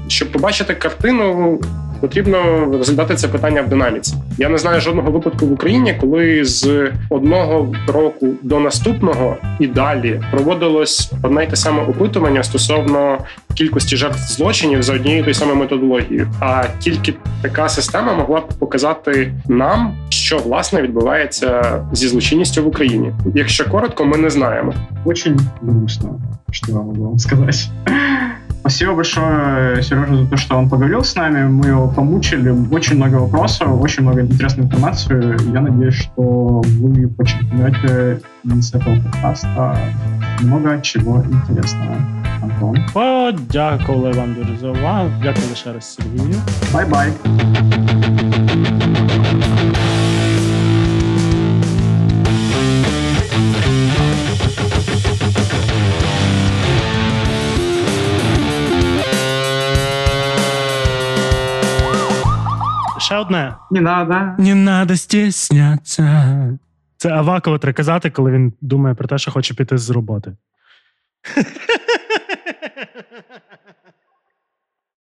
щоб побачити картину, потрібно розглядати це питання в динаміці. Я не знаю жодного випадку в Україні, коли з одного року до наступного і далі проводилось одне й те саме опитування стосовно кількості жертв злочинів за однією тою самою методологією. А тільки така система могла б показати нам, що власне відбувається зі злочинністю в Україні. Якщо коротко, ми не знаємо. Очень грустно, что я вам сказать. Спасибо большое, Сережа, за то, что он поговорил с нами. Мы его помучили. Очень много вопросов, очень много интересной информации. Я надеюсь, что вы почерпнете из этого подкаста много чего интересного. Антон, Подякували вам дуже за увагу. Дякую ще раз Сергію. bye-bye. Ще одне. Не надо. Не надо стісняться. Це Аваково треба казати, коли він думає про те, що хоче піти з роботи.